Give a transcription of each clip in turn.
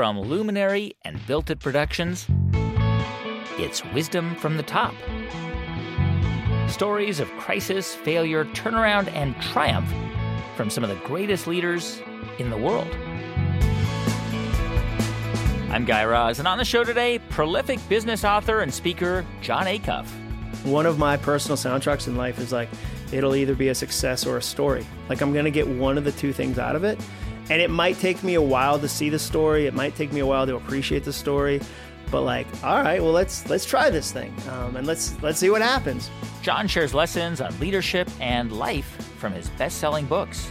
from Luminary and Built It Productions. It's Wisdom from the Top. Stories of crisis, failure, turnaround, and triumph from some of the greatest leaders in the world. I'm Guy Raz, and on the show today, prolific business author and speaker Jon Acuff. One of my personal soundtracks in life is like, it'll either be a success or a story. Like, I'm going to get one of the two things out of it. And it might take me a while to see the story. It might take me a while to appreciate the story. But like, all right, well let's let's try this thing, um, and let's let's see what happens. Jon shares lessons on leadership and life from his best-selling books.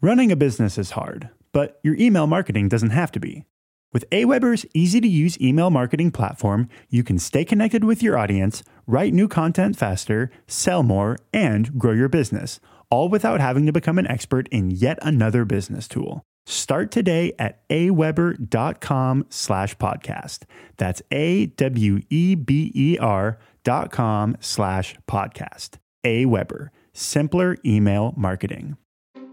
Running a business is hard, but your email marketing doesn't have to be. With Aweber's easy to use email marketing platform, you can stay connected with your audience, write new content faster, sell more, and grow your business, all without having to become an expert in yet another business tool. Start today at aweber.com slash podcast. That's A-W-E-B-E-R dot com slash podcast. Aweber, simpler email marketing.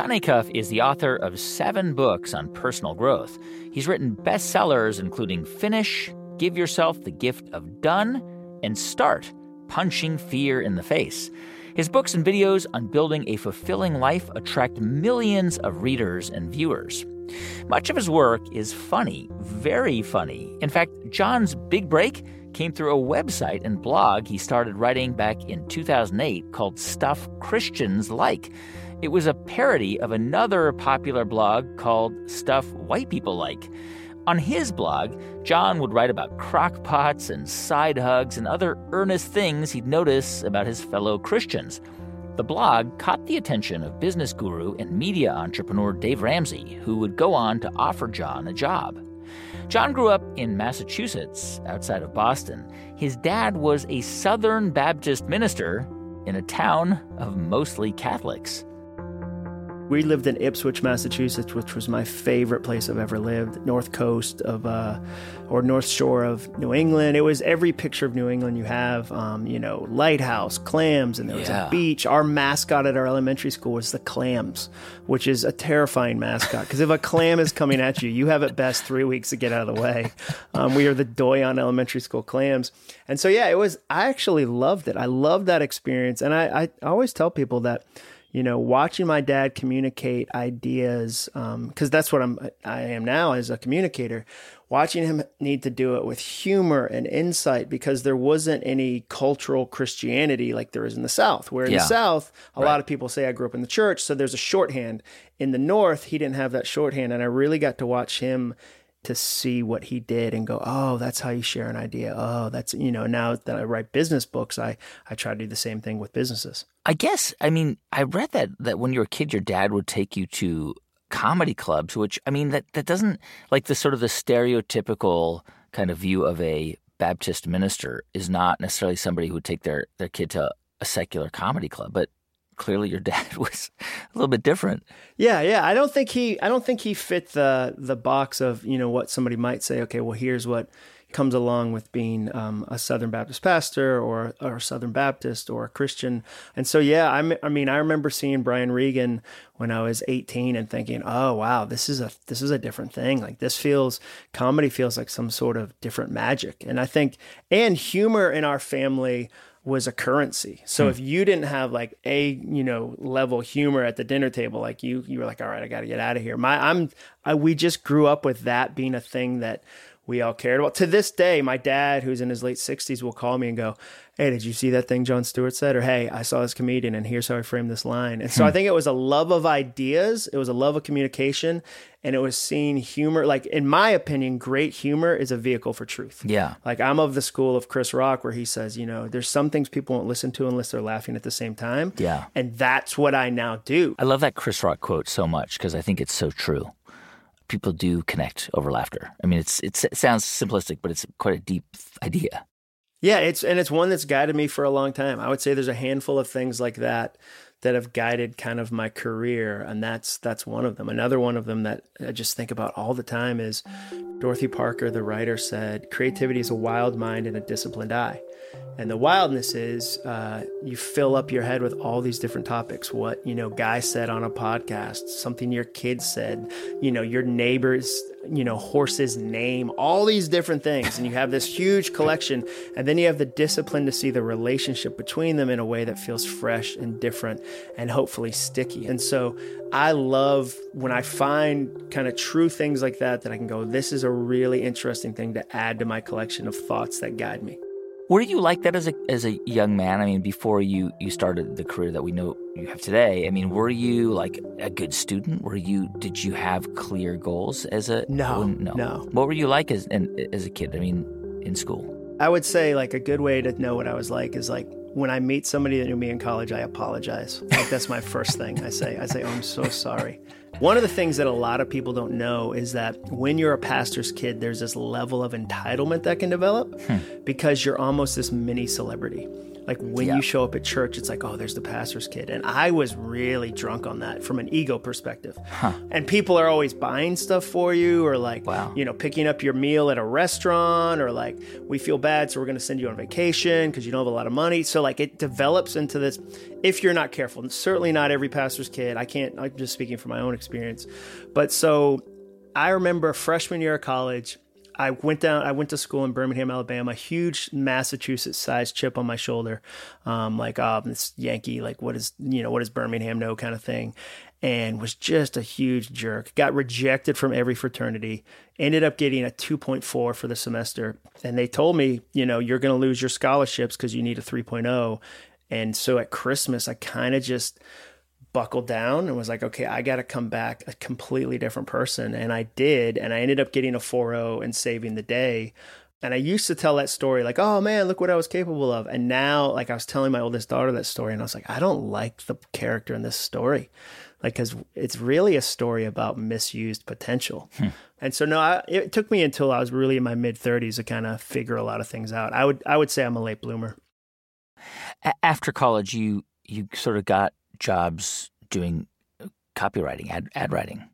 Jon Acuff is the author of seven books on personal growth. He's written bestsellers including Finish, Give Yourself the Gift of Done, and Start Punching Fear in the Face. His books and videos on building a fulfilling life attract millions of readers and viewers. Much of his work is funny, very funny. In fact, Jon's big break came through a website and blog he started writing back in 2008 called Stuff Christians Like. It was a parody of another popular blog called Stuff White People Like. On his blog, Jon would write about crockpots and side hugs and other earnest things he'd notice about his fellow Christians. The blog caught the attention of business guru and media entrepreneur Dave Ramsey, who would go on to offer Jon a job. Jon grew up in Massachusetts, outside of Boston. His dad was a Southern Baptist minister in a town of mostly Catholics. We lived in Ipswich, Massachusetts, which was my favorite place I've ever lived. North coast of, uh, or North Shore of New England. It was every picture of New England you have. Um, you know, lighthouse, clams, and there was Yeah. a beach. Our mascot at our elementary school was the clams, which is a terrifying mascot because if a clam is coming at you, you have at best three weeks to get out of the way. Um, we are the Doyon Elementary School clams, and so yeah, it was. I actually loved it. I loved that experience, and I, I always tell people that you know, watching my dad communicate ideas, um, because that's what I'm, I am now as a communicator. Watching him need to do it with humor and insight because there wasn't any cultural Christianity like there is in the South. Where in Yeah. the South, a Right. lot of people say I grew up in the church, so there's a shorthand. In the North, he didn't have that shorthand, and I really got to watch him to see what he did and go, oh, that's how you share an idea. Oh, that's you know. Now that I write business books, I I try to do the same thing with businesses. I guess, I mean, I read that, that when you were a kid, your dad would take you to comedy clubs, which, I mean, that, that doesn't, like the sort of the stereotypical kind of view of a Baptist minister is not necessarily somebody who would take their, their kid to a secular comedy club, but clearly your dad was a little bit different. Yeah, yeah. I don't think he I don't think he fit the the box of, you know, what somebody might say, okay, well here's what comes along with being um, a Southern Baptist pastor or or a Southern Baptist or a Christian. And so yeah, I I mean, I remember seeing Brian Regan when I was 18 and thinking, "Oh, wow, this is a this is a different thing. Like this feels comedy feels like some sort of different magic." And I think and humor in our family was a currency. So hmm. if you didn't have like a, you know, level humor at the dinner table, like you, you were like, all right, I got to get out of here. My, I'm, I, we just grew up with that being a thing that we all cared about. To this day, my dad, who's in his late 60s, will call me and go, Hey, did you see that thing Jon Stewart said? Or, Hey, I saw this comedian and here's how I framed this line. And so I hmm. think it was a love of ideas, it was a love of communication, and it was seeing humor. Like, in my opinion, great humor is a vehicle for truth. Yeah. Like, I'm of the school of Chris Rock where he says, you know, there's some things people won't listen to unless they're laughing at the same time. Yeah. And that's what I now do. I love that Chris Rock quote so much because I think it's so true. People do connect over laughter. I mean, it's, it's it sounds simplistic, but it's quite a deep idea. Yeah, it's and it's one that's guided me for a long time. I would say there's a handful of things like that that have guided kind of my career, and that's that's one of them. Another one of them that I just think about all the time is Dorothy Parker, the writer, said, "Creativity is a wild mind and a disciplined eye." And the wildness is uh, you fill up your head with all these different topics. What you know, guy said on a podcast, something your kid said, you know, your neighbor's, you know, horse's name, all these different things, and you have this huge collection. And then you have the discipline to see the relationship between them in a way that feels fresh and different, and hopefully sticky. And so I love when I find kind of true things like that that I can go, this is a really interesting thing to add to my collection of thoughts that guide me. Were you like that as a as a young man? I mean, before you you started the career that we know you have today. I mean, were you like a good student? Were you did you have clear goals as a No, when- no no. What were you like as an, as a kid? I mean, in school. I would say like a good way to know what I was like is like when I meet somebody that knew me in college, I apologize. Like that's my first thing I say. I say, "Oh, I'm so sorry." One of the things that a lot of people don't know is that when you're a pastor's kid, there's this level of entitlement that can develop hmm. because you're almost this mini celebrity. Like when Yeah. you show up at church, it's like, oh, there's the pastor's kid. And I was really drunk on that from an ego perspective. And people are always buying stuff for you or like, Wow. you know, picking up your meal at a restaurant or like, we feel bad, so we're going to send you on vacation because you don't have a lot of money. So like it develops into this if you're not careful. And certainly not every pastor's kid. I can't, I'm just speaking from my own experience. But so I remember freshman year of college, I went down. I went to school in Birmingham, Alabama. Huge Massachusetts-sized chip on my shoulder, um, like oh, this Yankee. Like what is you know what does Birmingham know kind of thing, and was just a huge jerk. Got rejected from every fraternity. Ended up getting a 2.4 for the semester, and they told me, you know, you're going to lose your scholarships because you need a 3.0. And so at Christmas, I kind of just buckled down and was like, okay, I got to come back a completely different person. And I did. And I ended up getting a 4.0 and saving the day. And I used to tell that story like, oh man, look what I was capable of. And now, like, I was telling my oldest daughter that story, and I was like, I don't like the character in this story. Like, because it's really a story about misused potential. Hmm. And so, no, I, it took me until I was really in my mid 30s to kind of figure a lot of things out. I would, I would say I'm a late bloomer. After college, you you sort of got jobs doing uh, copywriting, ad ad writing.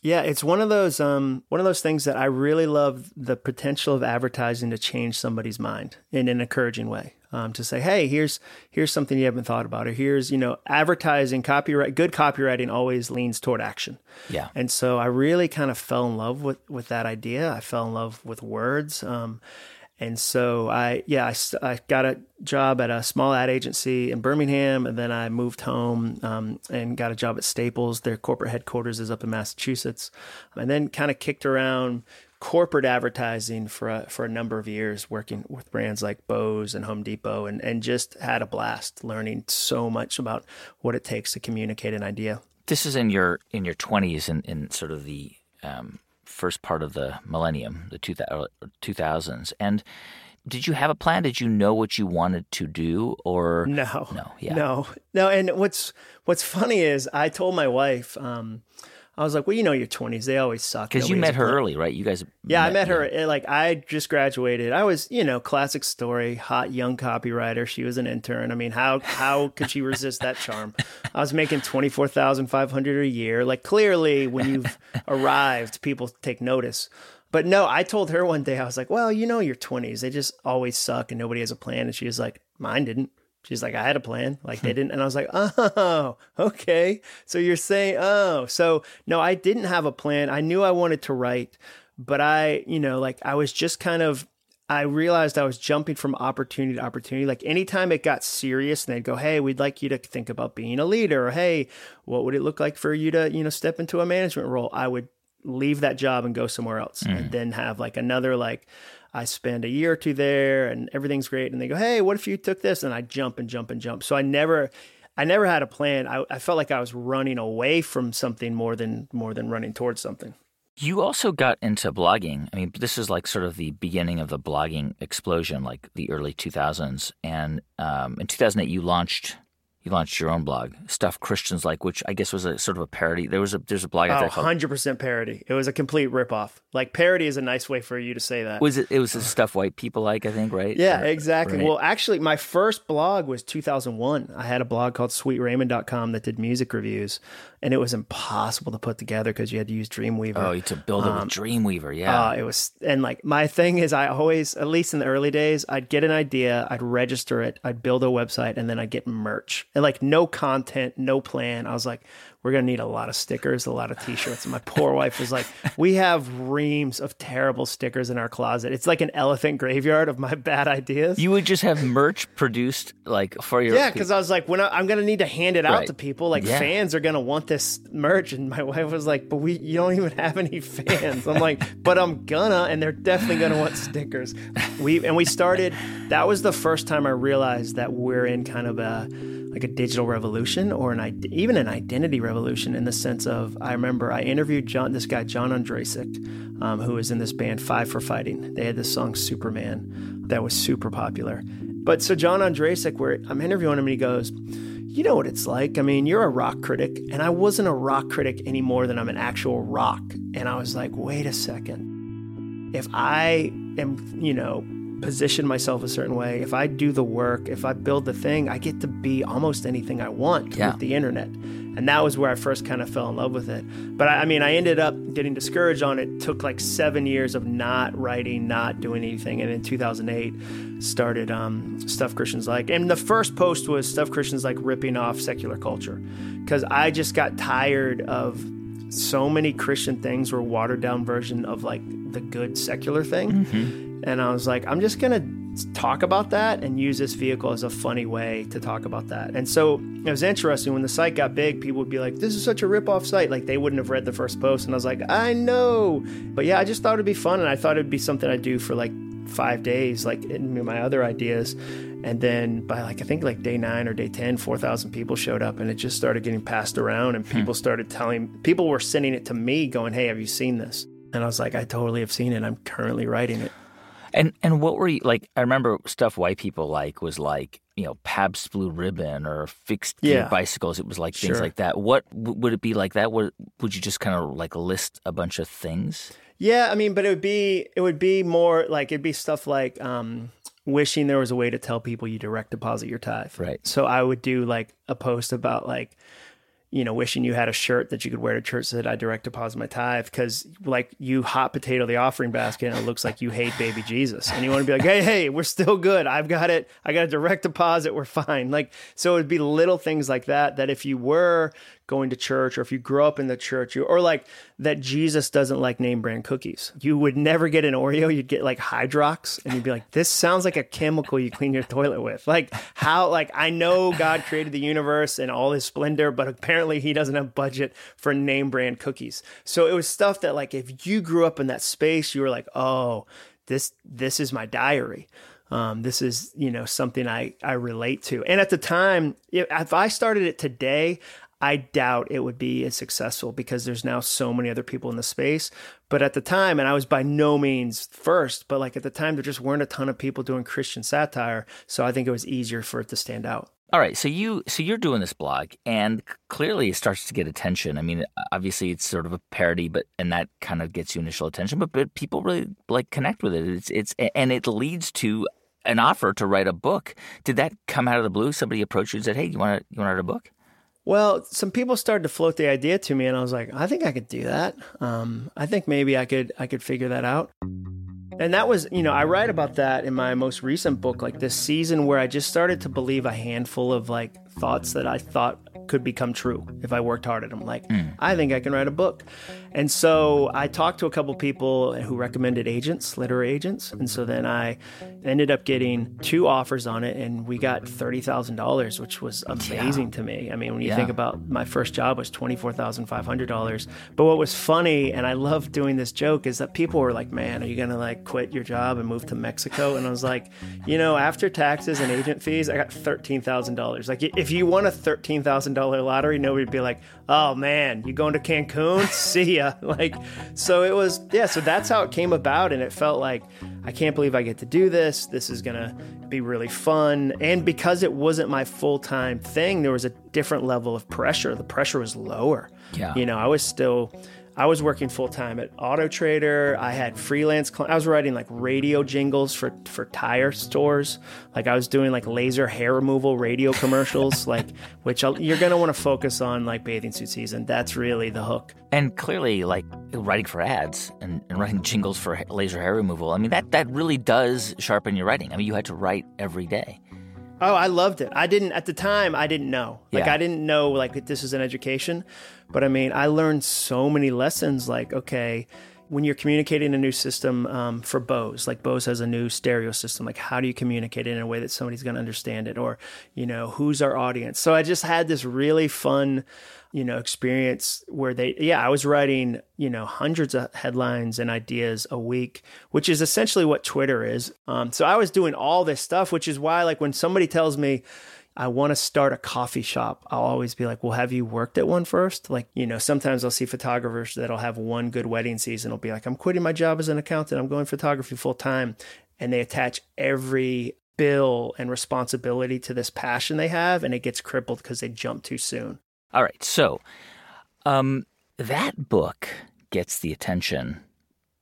Yeah, it's one of those um one of those things that I really love the potential of advertising to change somebody's mind in an encouraging way. Um, to say, hey, here's here's something you haven't thought about, or here's you know advertising copyright. Good copywriting always leans toward action, Yeah. and so I really kind of fell in love with with that idea. I fell in love with words. Um, and so I, yeah, I, I got a job at a small ad agency in Birmingham, and then I moved home um, and got a job at Staples. Their corporate headquarters is up in Massachusetts, and then kind of kicked around corporate advertising for a, for a number of years, working with brands like Bose and Home Depot, and and just had a blast learning so much about what it takes to communicate an idea. This is in your in your twenties in, in sort of the um, first part of the millennium, the two thousands. And did you have a plan? Did you know what you wanted to do, or No, no, yeah, no, no. And what's what's funny is I told my wife, um, I was like, well, you know, your twenties they always suck Because you met her plan." early, right? You guys, Yeah, I met her. eh, Like I just graduated. I was, you know, classic story, hot young copywriter. She was an intern. I mean, how how could she resist that charm? I was making twenty four thousand five hundred a year. Like clearly, when you've arrived, people take notice. But no, I told her one day, I was like, well, you know, your twenties, they just always suck, and nobody has a plan. And she was like, mine didn't. She's like, I had a plan. Like they hmm. didn't. And I was like, oh, okay. So you're saying, oh, so no, I didn't have a plan. I knew I wanted to write, but I, you know, like I was just kind of, I realized I was jumping from opportunity to opportunity. Like anytime it got serious and they'd go, Hey, we'd like you to think about being a leader or Hey, what would it look like for you to, you know, step into a management role? I would leave that job and go somewhere else, and mm. then have like another like. I spend a year or two there and everything's great. And they go, Hey, what if you took this? And I jump and jump and jump. So I never, I never had a plan. I, I felt like I was running away from something more than, more than running towards something. You also got into blogging. I mean, this is like sort of the beginning of the blogging explosion, like the early 2000s. And um, in 2008, you launched you launched your own blog, Stuff Christians Like, which I guess was a sort of a parody. There was a there's a blog out Oh, there called 100% parody. It was a complete ripoff. Like parody is a nice way for you to say that. was it it was the stuff white people like, I think, right? Yeah, Or- exactly. right. Well, actually, my first blog was 2001. I had a blog called sweetraymond.com that did music reviews, and it was impossible to put together because you had to use Dreamweaver. Oh, you to build it with Dreamweaver, yeah. Uh, it was, and like my thing is, I always, at least in the early days, I'd get an idea, I'd register it, I'd build a website, and then I'd get merch. And like no content, no plan. I was like, we're gonna need a lot of stickers, a lot of T-shirts. And my poor wife was like, we have reams of terrible stickers in our closet. It's like an elephant graveyard of my bad ideas. you would just have merch produced like for your yeah, because I was like, when I, I'm gonna need to hand it out Right. to people, like Yeah. fans are gonna want this merch, and my wife was like, "But we, you don't even have any fans." I'm like, "But I'm gonna," and they're definitely gonna want stickers. We and we started. That was the first time I realized that we're in kind of a like a digital revolution or an even an identity revolution in the sense of I remember I interviewed John this guy John Ondrasik, um, who was in this band Five for Fighting. They had this song Superman that was super popular. But so John Ondrasik, where I'm interviewing him, and he goes, "You know what it's like. I mean, you're a rock critic, and I wasn't a rock critic any more than I'm an actual rock." And I was like, "Wait a second. If I am, you know." Position myself a certain way. If i do the work if i build the thing i get to be almost anything i want Yeah. with the internet. And that was where i first kind of fell in love with it. But I, I mean i ended up getting discouraged on it. Took like seven years of not writing not doing anything and in 2008 started um, stuff christians like. And the first post was stuff christians like ripping off secular culture. Because i just got tired of so many christian things were watered down version of like the good secular thing and I was like, I'm just going to talk about that and use this vehicle as a funny way to talk about that. And so it was interesting when the site got big, people would be like, this is such a rip-off site. Like they wouldn't have read the first post. And I was like, I know. But yeah, I just thought it'd be fun. And I thought it'd be something I'd do for like five days, like in my other ideas. And then by like, I think like day nine or day 10, 4,000 people showed up and it just started getting passed around and hmm. people started telling, people were sending it to me going, Hey, have you seen this? And I was like, I totally have seen it. I'm currently writing it. And and what were you like? I remember stuff white people like was like you know Pabst Blue Ribbon or fixed gear Yeah. bicycles. It was like things Sure. like that. What would it be like that? Would would you just kind of like list a bunch of things? Yeah, I mean, but it would be it would be more like it'd be stuff like um, wishing there was a way to tell people you direct deposit your tithe. Right. So I would do like a post about like you know, wishing you had a shirt that you could wear to church that I direct deposit my tithe because, like, you hot potato the offering basket and it looks like you hate baby Jesus. And you want to be like, hey, hey, we're still good. I've got it. I got a direct deposit. We're fine. Like, so it would be little things like that, that if you were going to church or if you grew up in the church, you, or like that Jesus doesn't like name brand cookies, you would never get an Oreo. You'd get like Hydrox and you'd be like, this sounds like a chemical you clean your toilet with. Like, how, like, I know God created the universe and all his splendor, but apparently he doesn't have budget for name brand cookies. So it was stuff that, like, if you grew up in that space, you were like, oh, this, this is my diary. Um, this is, you know, something I, I relate to. And at the time, if I started it today, I doubt it would be as successful because there's now so many other people in the space. But at the time, and I was by no means first, but like at the time, there just weren't a ton of people doing Christian satire. So I think it was easier for it to stand out. All right, so you so you're doing this blog, and clearly it starts to get attention. I mean, obviously it's sort of a parody, but and that kind of gets you initial attention. But but people really like connect with it. It's it's and it leads to an offer to write a book. Did that come out of the blue? Somebody approached you and said, "Hey, you want to you want to write a book?" Well, some people started to float the idea to me, and I was like, I think I could do that. Um, I think maybe I could I could figure that out. And that was, you know, I write about that in my most recent book, like this season where I just started to believe a handful of like thoughts that I thought could become true if I worked hard at them. Like, hmm. I think I can write a book. And so I talked to a couple people who recommended agents, literary agents. And so then I ended up getting two offers on it and we got $30,000, which was amazing to me. I mean, when you Yeah. think about my first job was $24,500. But what was funny, and I love doing this joke, is that people were like, man, are you going to like quit your job and move to Mexico? And I was like, you know, after taxes and agent fees, I got $13,000. Like, if you want a $13,000 lottery, nobody would be like, oh man, you going to Cancun? See ya. Like, so it was, yeah, so that's how it came about. And it felt like, I can't believe I get to do this. This is going to be really fun. And because it wasn't my full time thing, there was a different level of pressure. The pressure was lower. Yeah. You know, I was still, I was working full time at Auto Trader. I had freelance. Cl- I was writing like radio jingles for for tire stores. Like I was doing like laser hair removal radio commercials. like which I'll, you're gonna want to focus on like bathing suit season. That's really the hook. And clearly, like writing for ads and, and writing jingles for laser hair removal, I mean, that, that really does sharpen your writing. I mean, you had to write every day. Oh, I loved it. I didn't at the time. I didn't know. Like Yeah. I didn't know like that this is an education, but I mean, I learned so many lessons. Like okay, when you're communicating a new system um, for Bose, like Bose has a new stereo system. Like how do you communicate it in a way that somebody's going to understand it, or you know, who's our audience? So I just had this really fun. You know, experience where they, yeah, I was writing, you know, hundreds of headlines and ideas a week, which is essentially what Twitter is. Um, so I was doing all this stuff, which is why, like, when somebody tells me, I want to start a coffee shop. I'll always be like, well, have you worked at one first? Like, you know, sometimes I'll see photographers that'll have one good wedding season. I'll be like, I'm quitting my job as an accountant. I'm going photography full time. And they attach every bill and responsibility to this passion they have. And it gets crippled because they jump too soon. All right, so um, that book gets the attention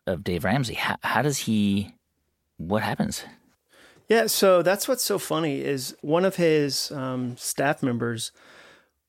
of Dave Ramsey. How, how does he? What happens? Yeah, so that's what's so funny is one of his um, staff members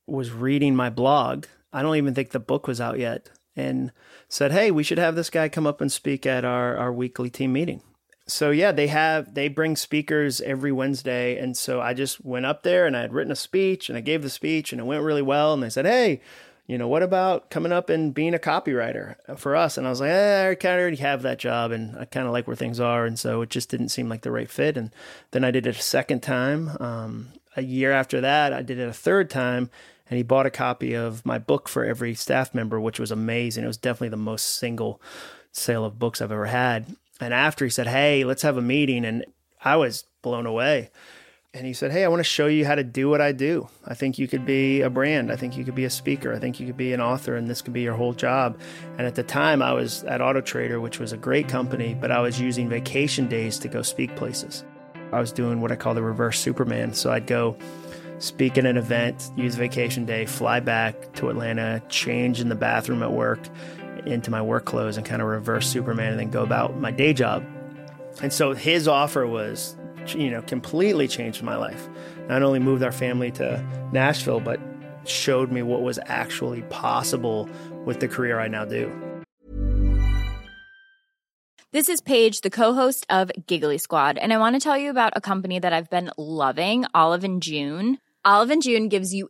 was reading my blog. I don't even think the book was out yet, and said, "Hey, we should have this guy come up and speak at our our weekly team meeting." So yeah, they have they bring speakers every Wednesday, and so I just went up there and I had written a speech and I gave the speech and it went really well. And they said, "Hey, you know, what about coming up and being a copywriter for us?" And I was like, eh, "I kind of already have that job, and I kind of like where things are." And so it just didn't seem like the right fit. And then I did it a second time. Um, a year after that, I did it a third time, and he bought a copy of my book for every staff member, which was amazing. It was definitely the most single sale of books I've ever had. And after he said, Hey, let's have a meeting. And I was blown away. And he said, Hey, I want to show you how to do what I do. I think you could be a brand. I think you could be a speaker. I think you could be an author, and this could be your whole job. And at the time, I was at Auto Trader, which was a great company, but I was using vacation days to go speak places. I was doing what I call the reverse Superman. So I'd go speak at an event, use vacation day, fly back to Atlanta, change in the bathroom at work into my work clothes, and kind of reverse Superman, and then go about my day job. And so his offer was, you know, completely changed my life. Not only moved our family to Nashville, but showed me what was actually possible with the career I now do. This is Paige, the co-host of Giggly Squad, and I want to tell you about a company that I've been loving, Olive and June. Olive and June gives you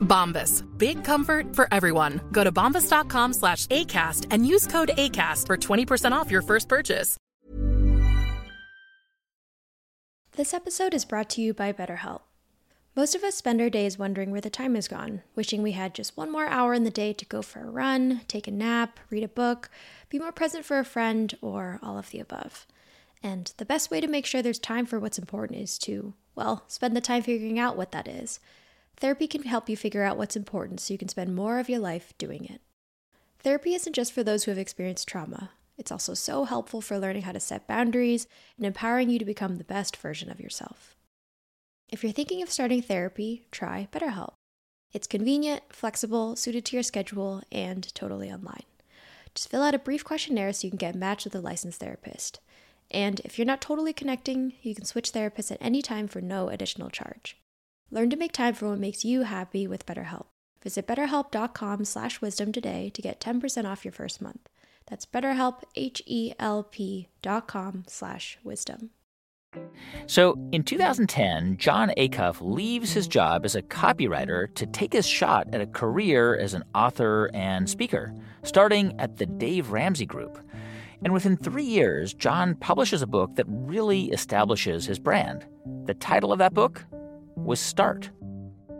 Bombas. Big comfort for everyone. Go to bombas.com slash ACAST and use code ACAST for 20% off your first purchase. This episode is brought to you by BetterHelp. Most of us spend our days wondering where the time has gone, wishing we had just one more hour in the day to go for a run, take a nap, read a book, be more present for a friend, or all of the above. And the best way to make sure there's time for what's important is to, well, spend the time figuring out what that is. Therapy can help you figure out what's important so you can spend more of your life doing it. Therapy isn't just for those who have experienced trauma. It's also so helpful for learning how to set boundaries and empowering you to become the best version of yourself. If you're thinking of starting therapy, try BetterHelp. It's convenient, flexible, suited to your schedule, and totally online. Just fill out a brief questionnaire so you can get matched with a licensed therapist. And if you're not totally connecting, you can switch therapists at any time for no additional charge. Learn to make time for what makes you happy with BetterHelp. Visit betterhelp.com slash wisdom today to get 10% off your first month. That's betterhelp, H-E-L-P dot com slash wisdom. So in 2010, Jon Acuff leaves his job as a copywriter to take his shot at a career as an author and speaker, starting at the Dave Ramsey Group. And within three years, Jon publishes a book that really establishes his brand. The title of that book was Start.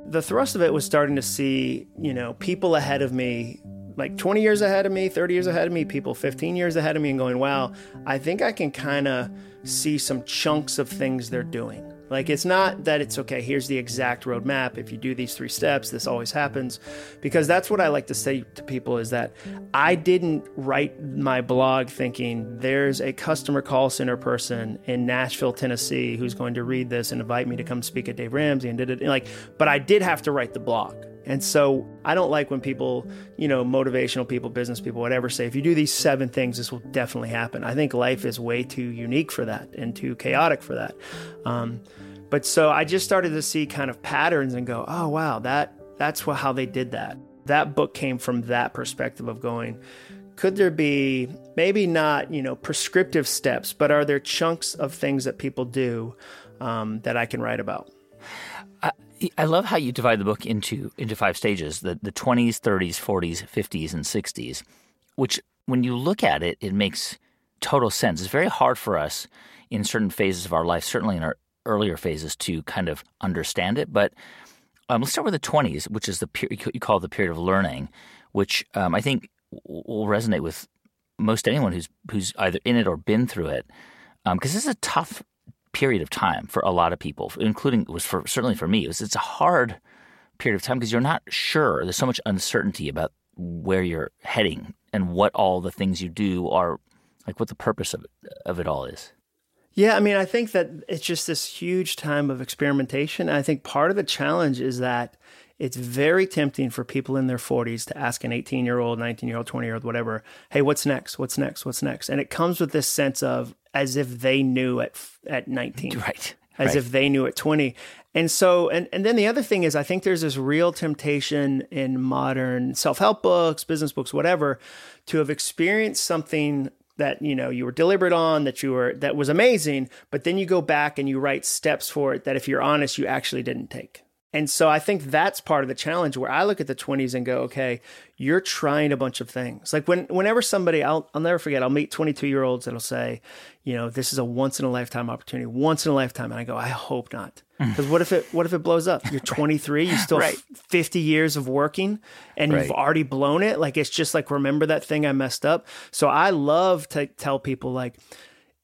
the thrust of it was starting to see, you know, people ahead of me, like 20 years ahead of me, 30 years ahead of me, people 15 years ahead of me, and going, wow, I think I can kind of see some chunks of things they're doing. Like, it's not that it's okay, here's the exact roadmap. If you do these three steps, this always happens. Because that's what I like to say to people is that I didn't write my blog thinking there's a customer call center person in Nashville, Tennessee who's going to read this and invite me to come speak at Dave Ramsey and did it. Like, but I did have to write the blog. And so I don't like when people, you know, motivational people, business people, whatever, say, if you do these seven things, this will definitely happen. I think life is way too unique for that and too chaotic for that. Um, but so I just started to see kind of patterns and go, oh, wow, that that's wha- how they did that. That book came from that perspective of going, could there be maybe not, you know, prescriptive steps, but are there chunks of things that people do um, that I can write about? I love how you divide the book into into five stages: the the twenties, thirties, forties, fifties, and sixties. Which, when you look at it, it makes total sense. It's very hard for us in certain phases of our life, certainly in our earlier phases, to kind of understand it. But um, let's start with the twenties, which is the you call the period of learning, which um, I think will resonate with most anyone who's who's either in it or been through it, because this is a tough period of time for a lot of people, including it was for certainly for me. It was, it's a hard period of time because you're not sure. There's so much uncertainty about where you're heading and what all the things you do are, like what the purpose of it, of it all is. Yeah, I mean, I think that it's just this huge time of experimentation. I think part of the challenge is that it's very tempting for people in their 40s to ask an 18 year old, 19 year old, 20 year old, whatever, hey, what's next? What's next? What's next? And it comes with this sense of as if they knew at, at 19. Right. As right. if they knew at 20. And so, and, and then the other thing is, I think there's this real temptation in modern self help books, business books, whatever, to have experienced something that you know you were deliberate on that you were that was amazing but then you go back and you write steps for it that if you're honest you actually didn't take and so i think that's part of the challenge where i look at the 20s and go okay you're trying a bunch of things. Like when whenever somebody i'll, I'll never forget i'll meet 22 year olds that'll say you know this is a once in a lifetime opportunity once in a lifetime and i go i hope not. Mm. Because what if it what if it blows up? You're 23 you still Right. 50 years of working and Right. you've already blown it. Like it's just like remember that thing i messed up? So i love to tell people like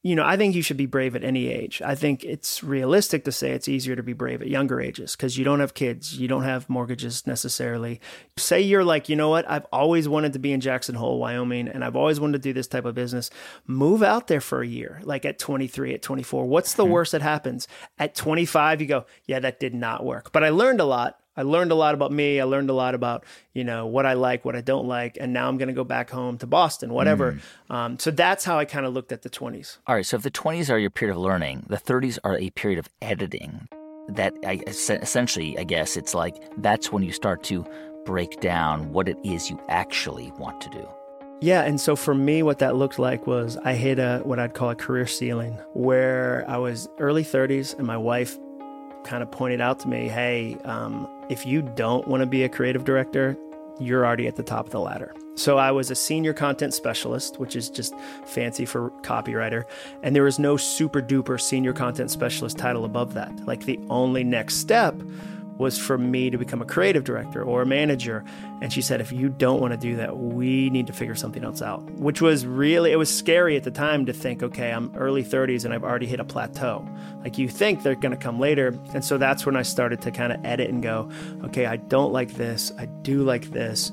you know i think you should be brave at any age. I think it's realistic to say it's easier to be brave at younger ages because you don't have kids you don't have mortgages necessarily. Say you're like you know what? I've always wanted to be in jackson hole wyoming and i've always wanted to do this type of business. Move out there for a year like at 23 at 24 what's the mm-hmm. worst that happens? At 25 you go yeah that did not work. But i learned a lot I learned a lot about me. I learned a lot about, you know, what I like, what I don't like. And now I'm going to go back home to Boston, whatever. Mm. Um, so that's how I kind of looked at the 20s. All right. So if the 20s are your period of learning, the 30s are a period of editing. That I, essentially, I guess, it's like that's when you start to break down what it is you actually want to do. Yeah, and so for me, what that looked like was I hit a what I'd call a career ceiling, where I was early 30s, and my wife kind of pointed out to me, "Hey, um, if you don't want to be a creative director, you're already at the top of the ladder." So I was a senior content specialist, which is just fancy for copywriter, and there was no super duper senior content specialist title above that. Like the only next step was for me to become a creative director or a manager. And she said, if you don't want to do that, we need to figure something else out, which was really, it was scary at the time to think, okay, I'm early 30s and I've already hit a plateau. Like you think they're going to come later. And so that's when I started to kind of edit and go, okay, I don't like this. I do like this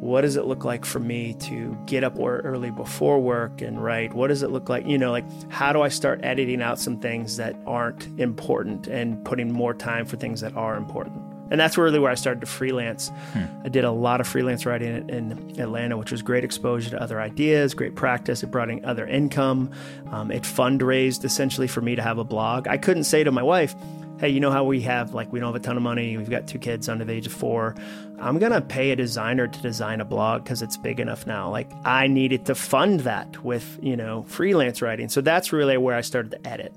what does it look like for me to get up early before work and write? What does it look like? You know, like how do I start editing out some things that aren't important and putting more time for things that are important? And that's really where I started to freelance. Hmm. I did a lot of freelance writing in Atlanta, which was great exposure to other ideas, great practice. It brought in other income. Um, it fundraised essentially for me to have a blog. I couldn't say to my wife, hey, you know how we have, like, we don't have a ton of money. We've got two kids under the age of four. I'm going to pay a designer to design a blog because it's big enough now. Like, I needed to fund that with, you know, freelance writing. So that's really where I started to edit.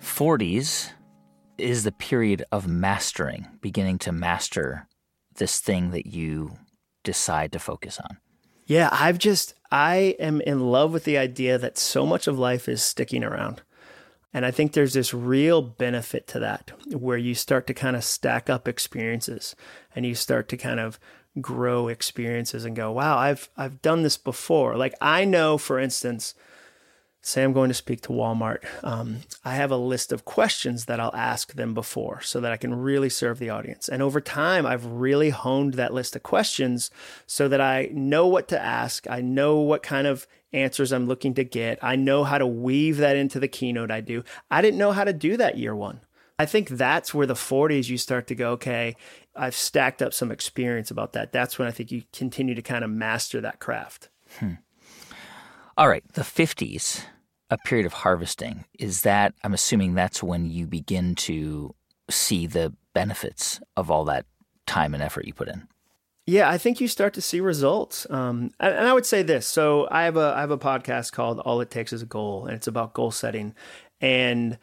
40s is the period of mastering, beginning to master this thing that you decide to focus on. Yeah, I've just, I am in love with the idea that so much of life is sticking around. And I think there's this real benefit to that where you start to kind of stack up experiences and you start to kind of grow experiences and go, wow, I've I've done this before. Like I know, for instance, say I'm going to speak to Walmart, um, I have a list of questions that I'll ask them before so that I can really serve the audience. And over time, I've really honed that list of questions so that I know what to ask. I know what kind of answers I'm looking to get. I know how to weave that into the keynote I do. I didn't know how to do that year one. I think that's where the 40s you start to go, okay, I've stacked up some experience about that. That's when I think you continue to kind of master that craft. Hmm. All right, the 50s, a period of harvesting. Is that, I'm assuming that's when you begin to see the benefits of all that time and effort you put in. Yeah, I think you start to see results. Um, and, and I would say this. So I have a I have a podcast called All It Takes Is a Goal, and it's about goal setting. And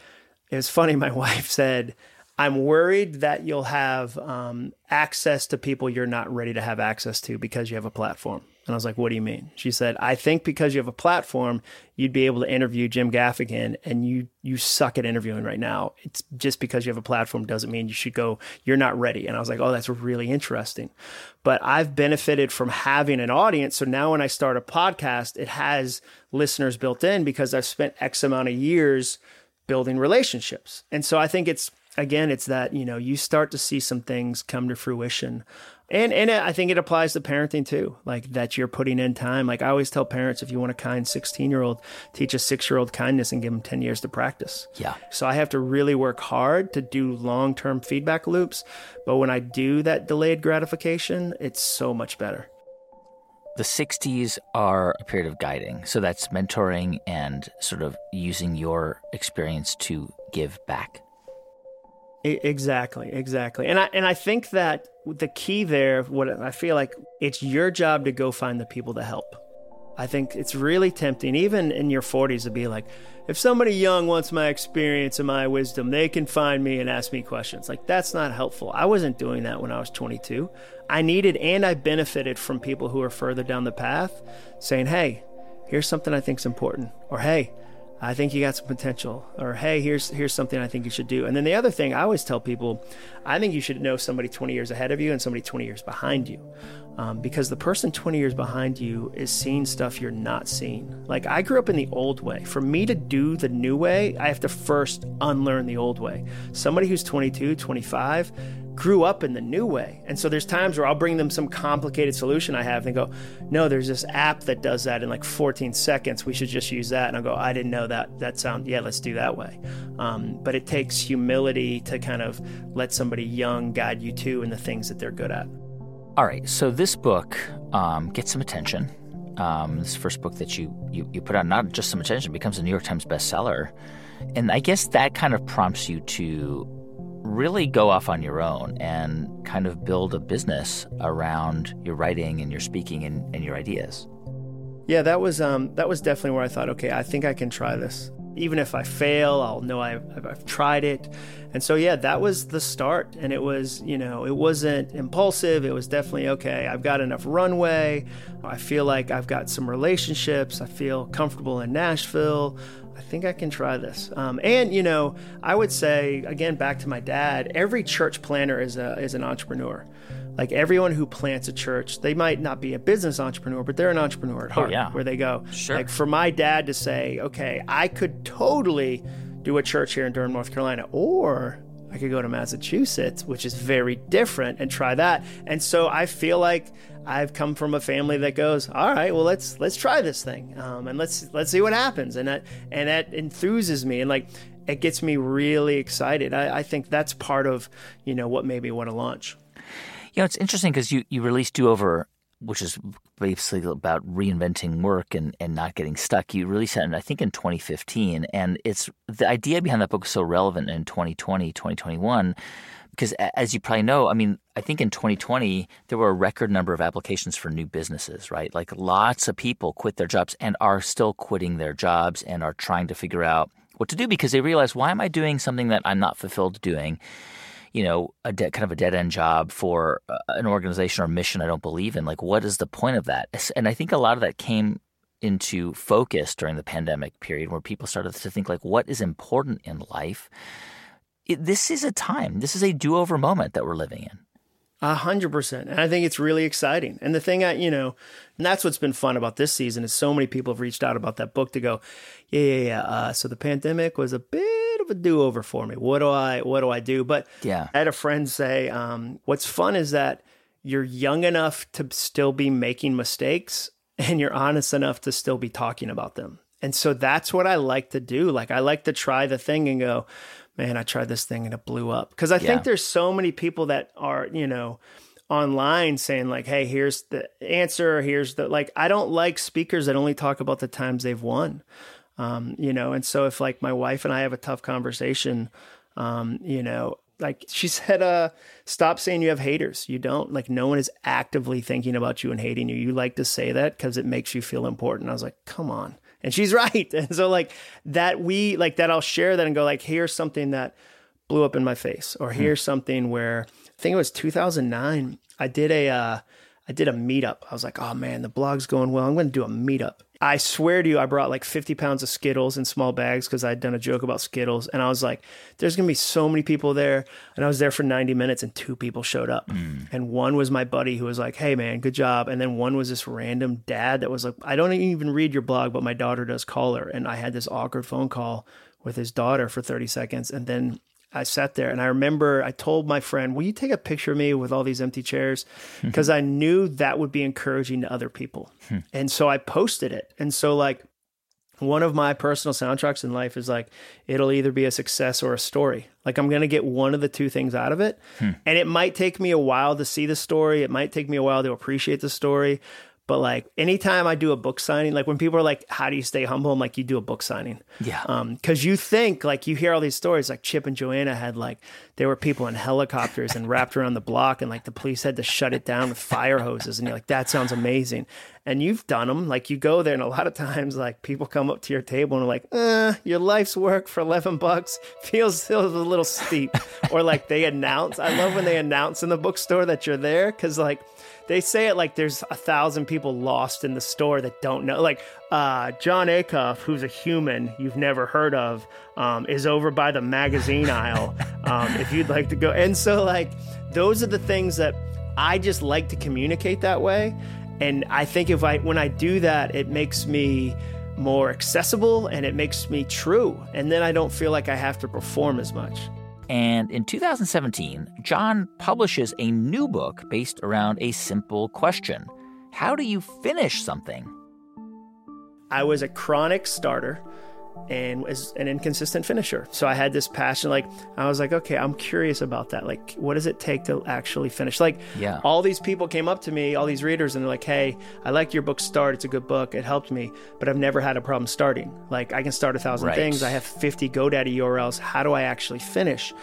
it was funny. My wife said, "I'm worried that you'll have um, access to people you're not ready to have access to because you have a platform." And I was like, what do you mean? She said, I think because you have a platform, you'd be able to interview Jim Gaffigan and you you suck at interviewing right now. It's just because you have a platform doesn't mean you should go, you're not ready. And I was like, oh, that's really interesting. But I've benefited from having an audience. So now when I start a podcast, it has listeners built in because I've spent X amount of years building relationships. And so I think it's again, it's that, you know, you start to see some things come to fruition and and I think it applies to parenting too. Like that you're putting in time. Like I always tell parents, if you want a kind 16 year old, teach a six year old kindness and give them 10 years to practice. Yeah. So I have to really work hard to do long term feedback loops. But when I do that delayed gratification, it's so much better. The 60s are a period of guiding. So that's mentoring and sort of using your experience to give back. Exactly, exactly. And I and I think that the key there, what I feel like it's your job to go find the people to help. I think it's really tempting, even in your 40s, to be like, if somebody young wants my experience and my wisdom, they can find me and ask me questions. Like, that's not helpful. I wasn't doing that when I was 22. I needed and I benefited from people who are further down the path saying, hey, here's something I think is important. Or, hey, I think you got some potential, or hey, here's here's something I think you should do. And then the other thing I always tell people, I think you should know somebody 20 years ahead of you and somebody 20 years behind you. Um, because the person 20 years behind you is seeing stuff you're not seeing. Like, I grew up in the old way. For me to do the new way, I have to first unlearn the old way. Somebody who's 22, 25, grew up in the new way. And so there's times where I'll bring them some complicated solution I have and they go, no, there's this app that does that in like 14 seconds. We should just use that. And I'll go, I didn't know that. That sound, yeah, let's do that way. Um, but it takes humility to kind of let somebody young guide you to in the things that they're good at. All right. So this book um, gets some attention. Um, this first book that you, you, you put out, not just some attention, becomes a New York Times bestseller. And I guess that kind of prompts you to really go off on your own and kind of build a business around your writing and your speaking and, and your ideas. Yeah, that was um, that was definitely where I thought, okay, I think I can try this. Even if I fail, I'll know I've, I've tried it. And so, yeah, that was the start. And it was, you know, it wasn't impulsive. It was definitely, okay, I've got enough runway. I feel like I've got some relationships. I feel comfortable in Nashville. I think I can try this. Um, and you know, I would say again back to my dad. Every church planter is a is an entrepreneur. Like everyone who plants a church, they might not be a business entrepreneur, but they're an entrepreneur at heart. Oh, yeah. Where they go. Sure. Like for my dad to say, okay, I could totally do a church here in Durham, North Carolina, or I could go to Massachusetts, which is very different, and try that. And so I feel like I've come from a family that goes, all right, well let's let's try this thing, um, and let's let's see what happens, and that and that enthuses me, and like it gets me really excited. I, I think that's part of you know what made me want to launch. You know, it's interesting because you you released Do Over, which is basically about reinventing work and, and not getting stuck. You released that, I think, in 2015, and it's the idea behind that book is so relevant in 2020, 2021 because as you probably know, I mean, I think in 2020 there were a record number of applications for new businesses, right? Like lots of people quit their jobs and are still quitting their jobs and are trying to figure out what to do because they realize why am I doing something that I'm not fulfilled doing? You know, a de- kind of a dead end job for uh, an organization or mission I don't believe in. Like, what is the point of that? And I think a lot of that came into focus during the pandemic period where people started to think like, what is important in life? it, this is a time, this is a do over moment that we're living in. A hundred percent. And I think it's really exciting. And the thing I, you know, and that's what's been fun about this season is so many people have reached out about that book to go, yeah, yeah, yeah. Uh, so the pandemic was a bit of a do over for me. What do I, what do I do? But yeah, I had a friend say, um, what's fun is that you're young enough to still be making mistakes and you're honest enough to still be talking about them. And so that's what I like to do. Like I like to try the thing and go, man, I tried this thing and it blew up. Because I yeah. think there's so many people that are, you know, online saying like, hey, here's the answer. Here's the like. I don't like speakers that only talk about the times they've won. Um, you know, and so if like my wife and I have a tough conversation, um, you know, like she said, uh, stop saying you have haters. You don't. Like no one is actively thinking about you and hating you. You like to say that because it makes you feel important. I was like, come on and she's right. And so like that we like that I'll share that and go like here's something that blew up in my face or hmm. here's something where I think it was 2009 I did a uh, I did a meetup. I was like, oh man, the blog's going well. I'm going to do a meetup. I swear to you, I brought like 50 pounds of Skittles in small bags because I'd done a joke about Skittles. And I was like, there's going to be so many people there. And I was there for 90 minutes and two people showed up. Mm. And one was my buddy who was like, hey man, good job. And then one was this random dad that was like, I don't even read your blog, but my daughter does call her. And I had this awkward phone call with his daughter for 30 seconds. And then I sat there and I remember I told my friend, Will you take a picture of me with all these empty chairs? Because I knew that would be encouraging to other people. Hmm. and so I posted it. And so, like, one of my personal soundtracks in life is like, it'll either be a success or a story. Like, I'm going to get one of the two things out of it. Hmm. And it might take me a while to see the story, it might take me a while to appreciate the story. But like anytime I do a book signing, like when people are like, "How do you stay humble?" I'm like, "You do a book signing." Yeah. Um, because you think like you hear all these stories, like Chip and Joanna had like there were people in helicopters and wrapped around the block, and like the police had to shut it down with fire hoses, and you're like, "That sounds amazing." And you've done them, like you go there, and a lot of times like people come up to your table and are like, uh, "Your life's work for eleven bucks feels feels a little steep," or like they announce. I love when they announce in the bookstore that you're there because like they say it like there's a thousand people lost in the store that don't know. Like uh, Jon Acuff, who's a human you've never heard of, um, is over by the magazine aisle. Um, if you'd like to go, and so like those are the things that I just like to communicate that way. And I think if I when I do that, it makes me more accessible and it makes me true. And then I don't feel like I have to perform as much. And in 2017, Jon publishes a new book based around a simple question How do you finish something? I was a chronic starter and was an inconsistent finisher. So I had this passion. Like I was like, okay, I'm curious about that. Like, what does it take to actually finish? Like, yeah. all these people came up to me, all these readers, and they're like, hey, I like your book. Start. It's a good book. It helped me, but I've never had a problem starting. Like, I can start a thousand right. things. I have 50 GoDaddy URLs. How do I actually finish?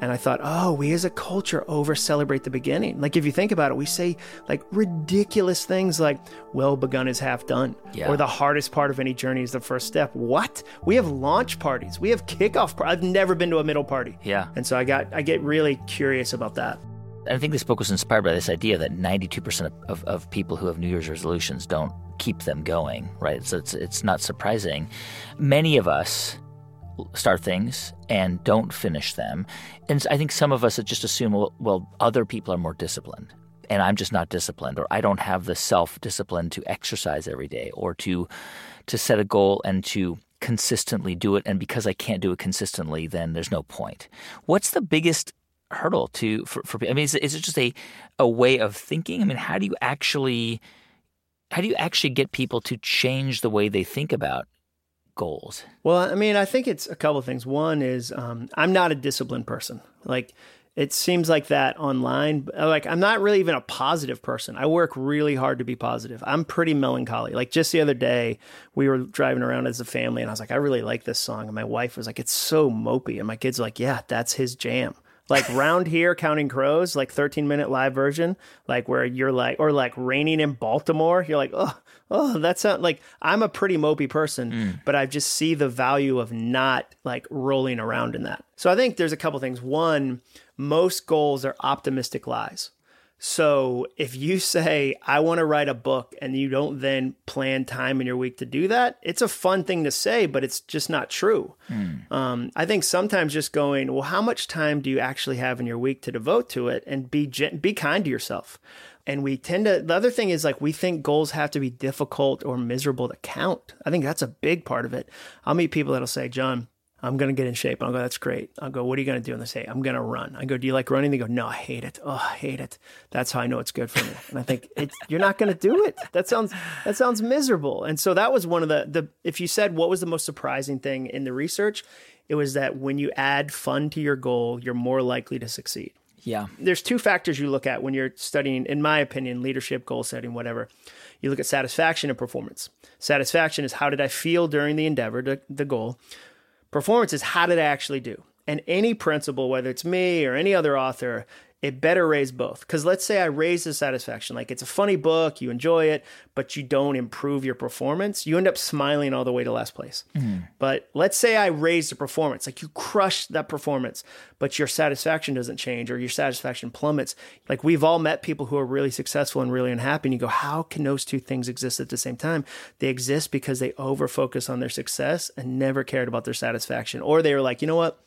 And I thought, oh, we as a culture over celebrate the beginning. Like, if you think about it, we say like ridiculous things like, well begun is half done, yeah. or the hardest part of any journey is the first step. What? We have launch parties. We have kickoff. Par- I've never been to a middle party. Yeah. And so I got, I get really curious about that. I think this book was inspired by this idea that 92% of, of, of people who have New Year's resolutions don't keep them going, right? So it's, it's not surprising. Many of us start things and don't finish them. And I think some of us just assume, well, well, other people are more disciplined and I'm just not disciplined or I don't have the self-discipline to exercise every day or to to set a goal and to consistently do it and because I can't do it consistently then there's no point. What's the biggest hurdle to for, for I mean is, is it just a a way of thinking? I mean how do you actually how do you actually get people to change the way they think about goals? Well, I mean, I think it's a couple things. One is um, I'm not a disciplined person. Like it seems like that online. Uh, like I'm not really even a positive person. I work really hard to be positive. I'm pretty melancholy. Like just the other day, we were driving around as a family, and I was like, I really like this song, and my wife was like, it's so mopey, and my kids were like, yeah, that's his jam. Like round here, counting crows, like 13 minute live version, like where you're like, or like raining in Baltimore, you're like, oh, oh, that's not like I'm a pretty mopey person, Mm. but I just see the value of not like rolling around in that. So I think there's a couple things. One, most goals are optimistic lies. So if you say, I want to write a book and you don't then plan time in your week to do that, it's a fun thing to say, but it's just not true. Um, I think sometimes just going, well, how much time do you actually have in your week to devote to it and be, gen- be kind to yourself. And we tend to, the other thing is like, we think goals have to be difficult or miserable to count. I think that's a big part of it. I'll meet people that'll say, Jon, I'm going to get in shape. I'll go, that's great. I'll go, what are you going to do? And they say, I'm going to run. I go, do you like running? They go, no, I hate it. Oh, I hate it. That's how I know it's good for me. And I think it's, you're not going to do it. That sounds, that sounds miserable. And so that was one of the, the, if you said what was the most surprising thing in the research, it was that when you add fun to your goal, you're more likely to succeed. Yeah. There's two factors you look at when you're studying, in my opinion, leadership, goal setting, whatever. You look at satisfaction and performance. Satisfaction is how did I feel during the endeavor, the, the goal. Performance is how did I actually do? And any principle, whether it's me or any other author, it better raise both. Because let's say I raise the satisfaction, like it's a funny book, you enjoy it, but you don't improve your performance, you end up smiling all the way to last place. Mm-hmm. But let's say I raise the performance, like you crush that performance, but your satisfaction doesn't change or your satisfaction plummets. Like we've all met people who are really successful and really unhappy, and you go, how can those two things exist at the same time? They exist because they over focus on their success and never cared about their satisfaction. Or they were like, you know what?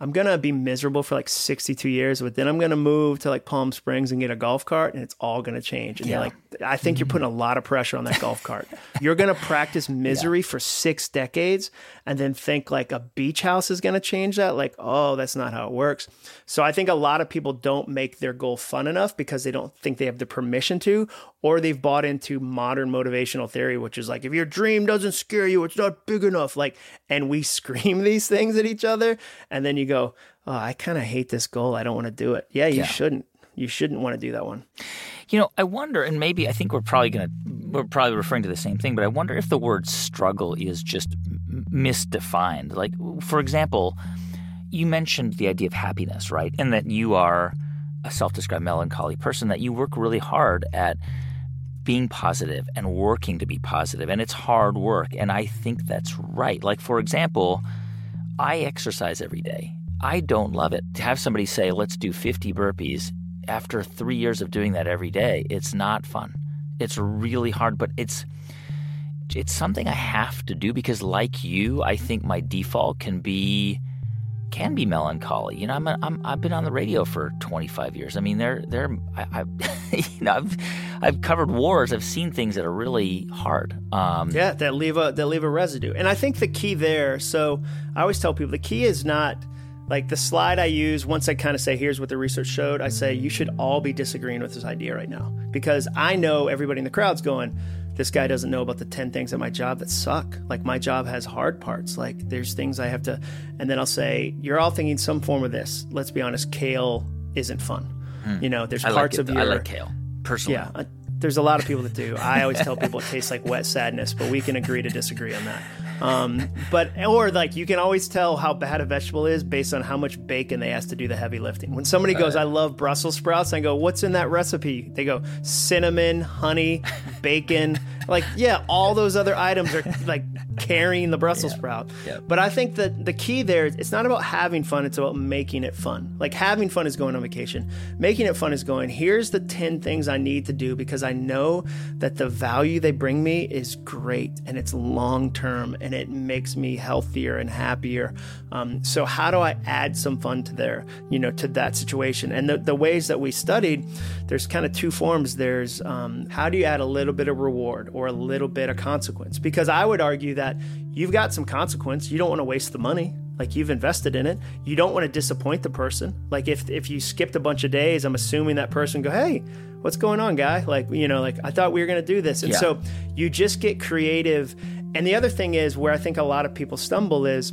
I'm gonna be miserable for like 62 years, but then I'm gonna move to like Palm Springs and get a golf cart, and it's all gonna change. And Yeah. you're like, I think you're putting a lot of pressure on that golf cart. You're gonna practice misery for six decades, and then think like a beach house is gonna change that. Like, oh, that's not how it works. So I think a lot of people don't make their goal fun enough because they don't think they have the permission to, or they've bought into modern motivational theory, which is like, if your dream doesn't scare you, it's not big enough. Like, and we scream these things at each other, and then you go, oh, I kind of hate this goal. I don't want to do it. Yeah, you Yeah. shouldn't. You shouldn't want to do that one. You know, I wonder, and maybe I think we're probably going to, we're probably referring to the same thing, but I wonder if the word struggle is just misdefined. Like, for example, you mentioned the idea of happiness, right? And that you are a self described melancholy person, that you work really hard at being positive and working to be positive, and it's hard work. And I think that's right. Like, for example, I exercise every day. I don't love it. To have somebody say, let's do 50 burpees after three years of doing that every day, it's not fun. It's really hard, but it's it's something I have to do because like you, I think my default can be can be melancholy. You know, I'm, I'm I've been on the radio for 25 years. I mean, they're they're I, I you know I've I've covered wars. I've seen things that are really hard. Um, yeah, that leave a that leave a residue. And I think the key there. So I always tell people the key is not like the slide I use. Once I kind of say, here's what the research showed. I say you should all be disagreeing with this idea right now because I know everybody in the crowd's going this guy doesn't know about the 10 things at my job that suck. Like my job has hard parts. Like there's things I have to, and then I'll say, you're all thinking some form of this. Let's be honest, kale isn't fun. Hmm. You know, there's I parts like of your. I like kale personally. Yeah. Uh, there's a lot of people that do. I always tell people it tastes like wet sadness, but we can agree to disagree on that. Um, but or like you can always tell how bad a vegetable is based on how much bacon they ask to do the heavy lifting. When somebody goes, "I love Brussels sprouts," I go, "What's in that recipe?" They go, "Cinnamon, honey, bacon." like yeah, all those other items are like carrying the Brussels yeah. sprout. Yeah. But I think that the key there is it's not about having fun; it's about making it fun. Like having fun is going on vacation. Making it fun is going. Here's the ten things I need to do because I know that the value they bring me is great and it's long term and it makes me healthier and happier. Um, so how do I add some fun to there, you know, to that situation? And the, the ways that we studied, there's kind of two forms. There's um, how do you add a little bit of reward or a little bit of consequence? Because I would argue that you've got some consequence. You don't want to waste the money like you've invested in it you don't want to disappoint the person like if if you skipped a bunch of days i'm assuming that person go hey what's going on guy like you know like i thought we were going to do this and yeah. so you just get creative and the other thing is where I think a lot of people stumble is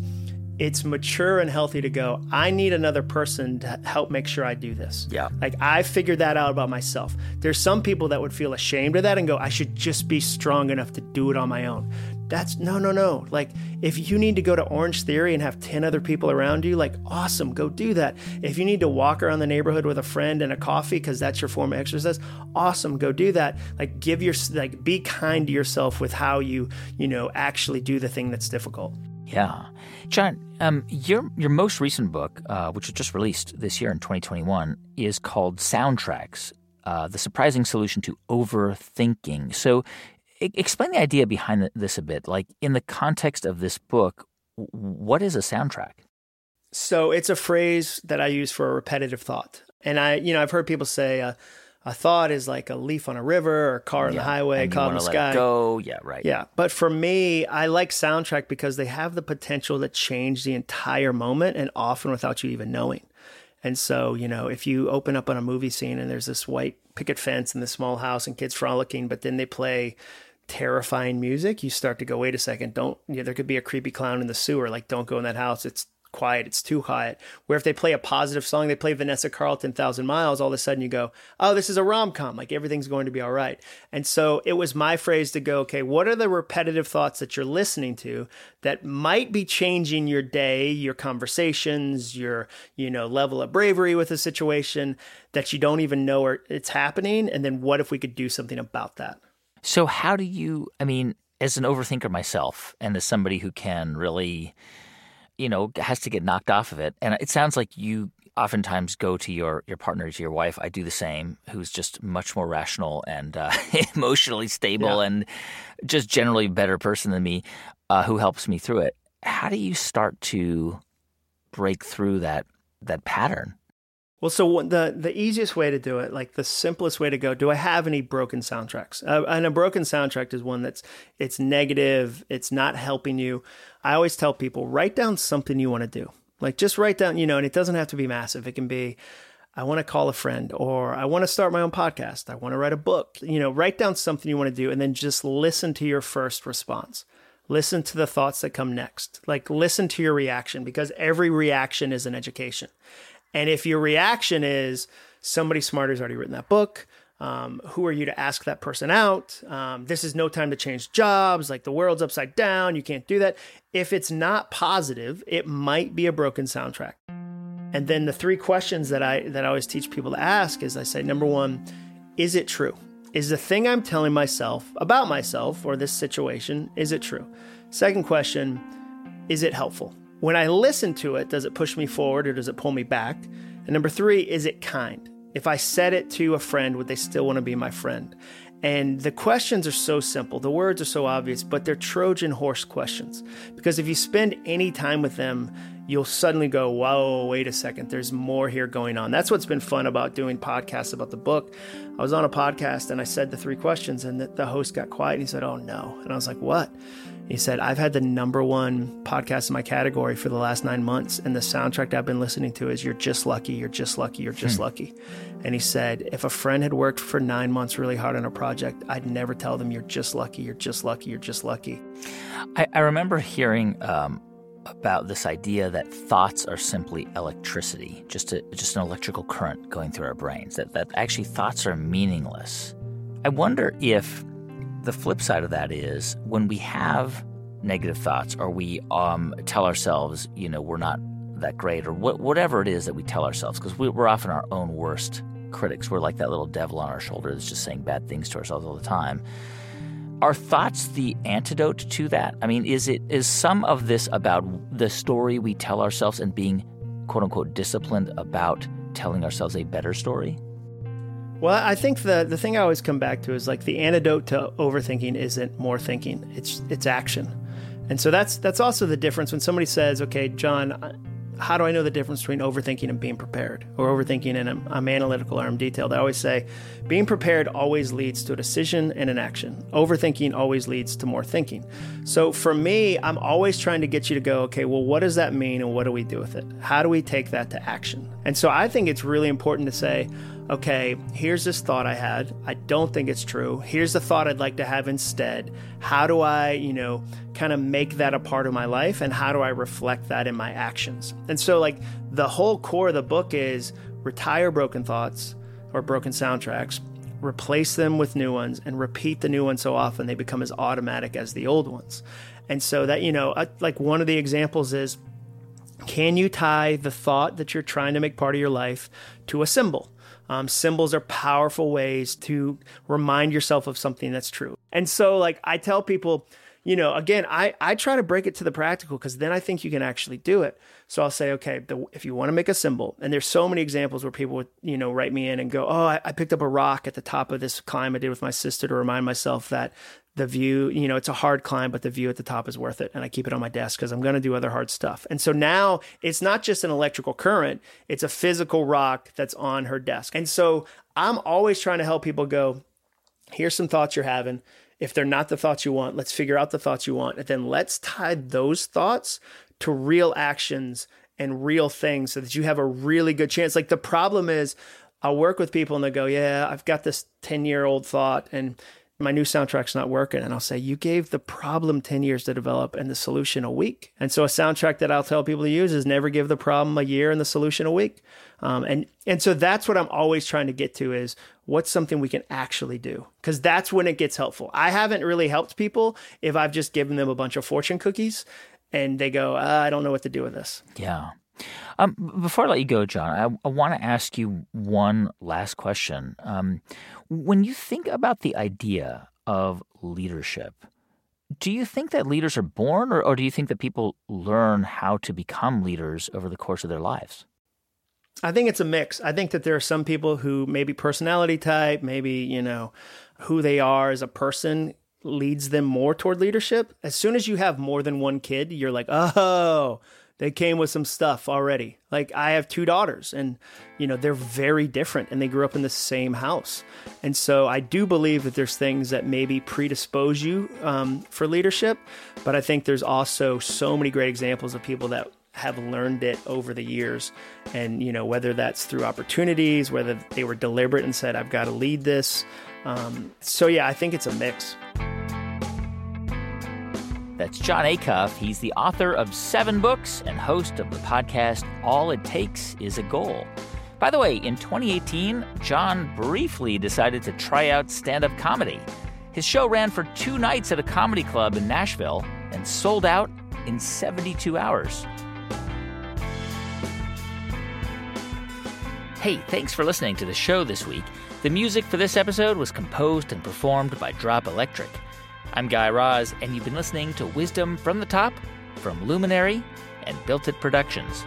it's mature and healthy to go, I need another person to help make sure I do this. Yeah. Like I figured that out about myself. There's some people that would feel ashamed of that and go, I should just be strong enough to do it on my own. That's no, no, no. Like if you need to go to Orange Theory and have 10 other people around you, like awesome, go do that. If you need to walk around the neighborhood with a friend and a coffee because that's your form of exercise, awesome, go do that. Like give your like be kind to yourself with how you, you know, actually do the thing that's difficult. Yeah. Jon, um, your your most recent book, uh, which was just released this year in 2021, is called Soundtracks: uh, The Surprising Solution to Overthinking. So, explain the idea behind this a bit. Like in the context of this book, what is a soundtrack? So it's a phrase that I use for a repetitive thought, and I, you know, I've heard people say. Uh, a thought is like a leaf on a river or a car on the highway, cloud in the sky. go, yeah, right. Yeah, but for me, I like soundtrack because they have the potential to change the entire moment, and often without you even knowing. And so, you know, if you open up on a movie scene and there's this white picket fence in the small house and kids frolicking, but then they play terrifying music, you start to go, wait a second, don't, you know, there could be a creepy clown in the sewer. Like, don't go in that house. It's quiet, it's too quiet. Where if they play a positive song, they play Vanessa Carlton, Thousand Miles, all of a sudden you go, oh, this is a rom com, like everything's going to be all right. And so it was my phrase to go, okay, what are the repetitive thoughts that you're listening to that might be changing your day, your conversations, your, you know, level of bravery with a situation that you don't even know it's happening? And then what if we could do something about that? So, how do you, I mean, as an overthinker myself and as somebody who can really you know, has to get knocked off of it. And it sounds like you oftentimes go to your your partner, to your wife. I do the same, who's just much more rational and uh, emotionally stable yeah. and just generally a better person than me, uh, who helps me through it. How do you start to break through that that pattern? Well, so the the easiest way to do it, like the simplest way to go, do I have any broken soundtracks? Uh, and a broken soundtrack is one that's it's negative, it's not helping you. I always tell people write down something you want to do. Like just write down, you know, and it doesn't have to be massive. It can be I want to call a friend or I want to start my own podcast. I want to write a book. You know, write down something you want to do and then just listen to your first response. Listen to the thoughts that come next. Like listen to your reaction because every reaction is an education. And if your reaction is somebody smarter has already written that book, um, who are you to ask that person out? Um, this is no time to change jobs. Like the world's upside down. You can't do that. If it's not positive, it might be a broken soundtrack. And then the three questions that I that I always teach people to ask is I say number one, is it true? Is the thing I'm telling myself about myself or this situation is it true? Second question, is it helpful? When I listen to it, does it push me forward or does it pull me back? And number three, is it kind? If I said it to a friend, would they still want to be my friend? And the questions are so simple. The words are so obvious, but they're Trojan horse questions. Because if you spend any time with them, you'll suddenly go, whoa, wait a second, there's more here going on. That's what's been fun about doing podcasts about the book. I was on a podcast and I said the three questions, and the, host got quiet and he said, oh no. And I was like, what? He said, I've had the number one podcast in my category for the last nine months, and the soundtrack I've been listening to is You're Just Lucky, You're Just Lucky, You're Just hmm. Lucky. And he said, if a friend had worked for nine months really hard on a project, I'd never tell them, You're just lucky, you're just lucky, you're just lucky. I, I remember hearing um, about this idea that thoughts are simply electricity, just, a, just an electrical current going through our brains, that, that actually thoughts are meaningless. I wonder if the flip side of that is when we have negative thoughts or we um, tell ourselves, you know, we're not that great or wh- whatever it is that we tell ourselves, because we, we're often our own worst critics. We're like that little devil on our shoulder that's just saying bad things to ourselves all the time. Are thoughts the antidote to that? I mean, is it is some of this about the story we tell ourselves and being quote unquote disciplined about telling ourselves a better story? Well, I think the the thing I always come back to is like the antidote to overthinking isn't more thinking; it's it's action. And so that's that's also the difference when somebody says, "Okay, Jon, how do I know the difference between overthinking and being prepared, or overthinking and I'm, I'm, analytical or I'm detailed?" I always say, being prepared always leads to a decision and an action. Overthinking always leads to more thinking. So for me, I'm always trying to get you to go, "Okay, well, what does that mean, and what do we do with it? How do we take that to action?" And so I think it's really important to say okay, here's this thought I had. I don't think it's true. Here's the thought I'd like to have instead. How do I, you know, kind of make that a part of my life and how do I reflect that in my actions? And so, like, the whole core of the book is retire broken thoughts or broken soundtracks, replace them with new ones, and repeat the new ones so often they become as automatic as the old ones. And so, that, you know, like one of the examples is can you tie the thought that you're trying to make part of your life to a symbol? Um, symbols are powerful ways to remind yourself of something that's true. And so, like, I tell people, you know, again, I, I try to break it to the practical because then I think you can actually do it. So I'll say, okay, the, if you want to make a symbol, and there's so many examples where people would, you know, write me in and go, oh, I, I picked up a rock at the top of this climb I did with my sister to remind myself that the view, you know, it's a hard climb, but the view at the top is worth it. And I keep it on my desk because I'm going to do other hard stuff. And so now it's not just an electrical current, it's a physical rock that's on her desk. And so I'm always trying to help people go, here's some thoughts you're having. If they're not the thoughts you want, let's figure out the thoughts you want. And then let's tie those thoughts to real actions and real things so that you have a really good chance. Like the problem is, I'll work with people and they go, Yeah, I've got this 10 year old thought. And my new soundtrack's not working. And I'll say, you gave the problem 10 years to develop and the solution a week. And so a soundtrack that I'll tell people to use is never give the problem a year and the solution a week. Um, and, and so that's what I'm always trying to get to is what's something we can actually do? Because that's when it gets helpful. I haven't really helped people if I've just given them a bunch of fortune cookies and they go, uh, I don't know what to do with this. Yeah. Um, before I let you go, Jon, I, I want to ask you one last question. Um, when you think about the idea of leadership, do you think that leaders are born, or, or do you think that people learn how to become leaders over the course of their lives? I think it's a mix. I think that there are some people who maybe personality type, maybe, you know, who they are as a person leads them more toward leadership. As soon as you have more than one kid, you're like, oh, they came with some stuff already. Like I have two daughters and you know they're very different and they grew up in the same house. And so I do believe that there's things that maybe predispose you um, for leadership, but I think there's also so many great examples of people that have learned it over the years and you know whether that's through opportunities whether they were deliberate and said i've got to lead this um, so yeah i think it's a mix that's Jon Acuff. He's the author of seven books and host of the podcast All It Takes Is a Goal. By the way, in 2018, Jon briefly decided to try out stand up comedy. His show ran for two nights at a comedy club in Nashville and sold out in 72 hours. Hey, thanks for listening to the show this week. The music for this episode was composed and performed by Drop Electric. I'm Guy Raz, and you've been listening to Wisdom from the Top from Luminary and Built It Productions.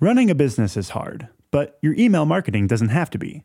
Running a business is hard, but your email marketing doesn't have to be.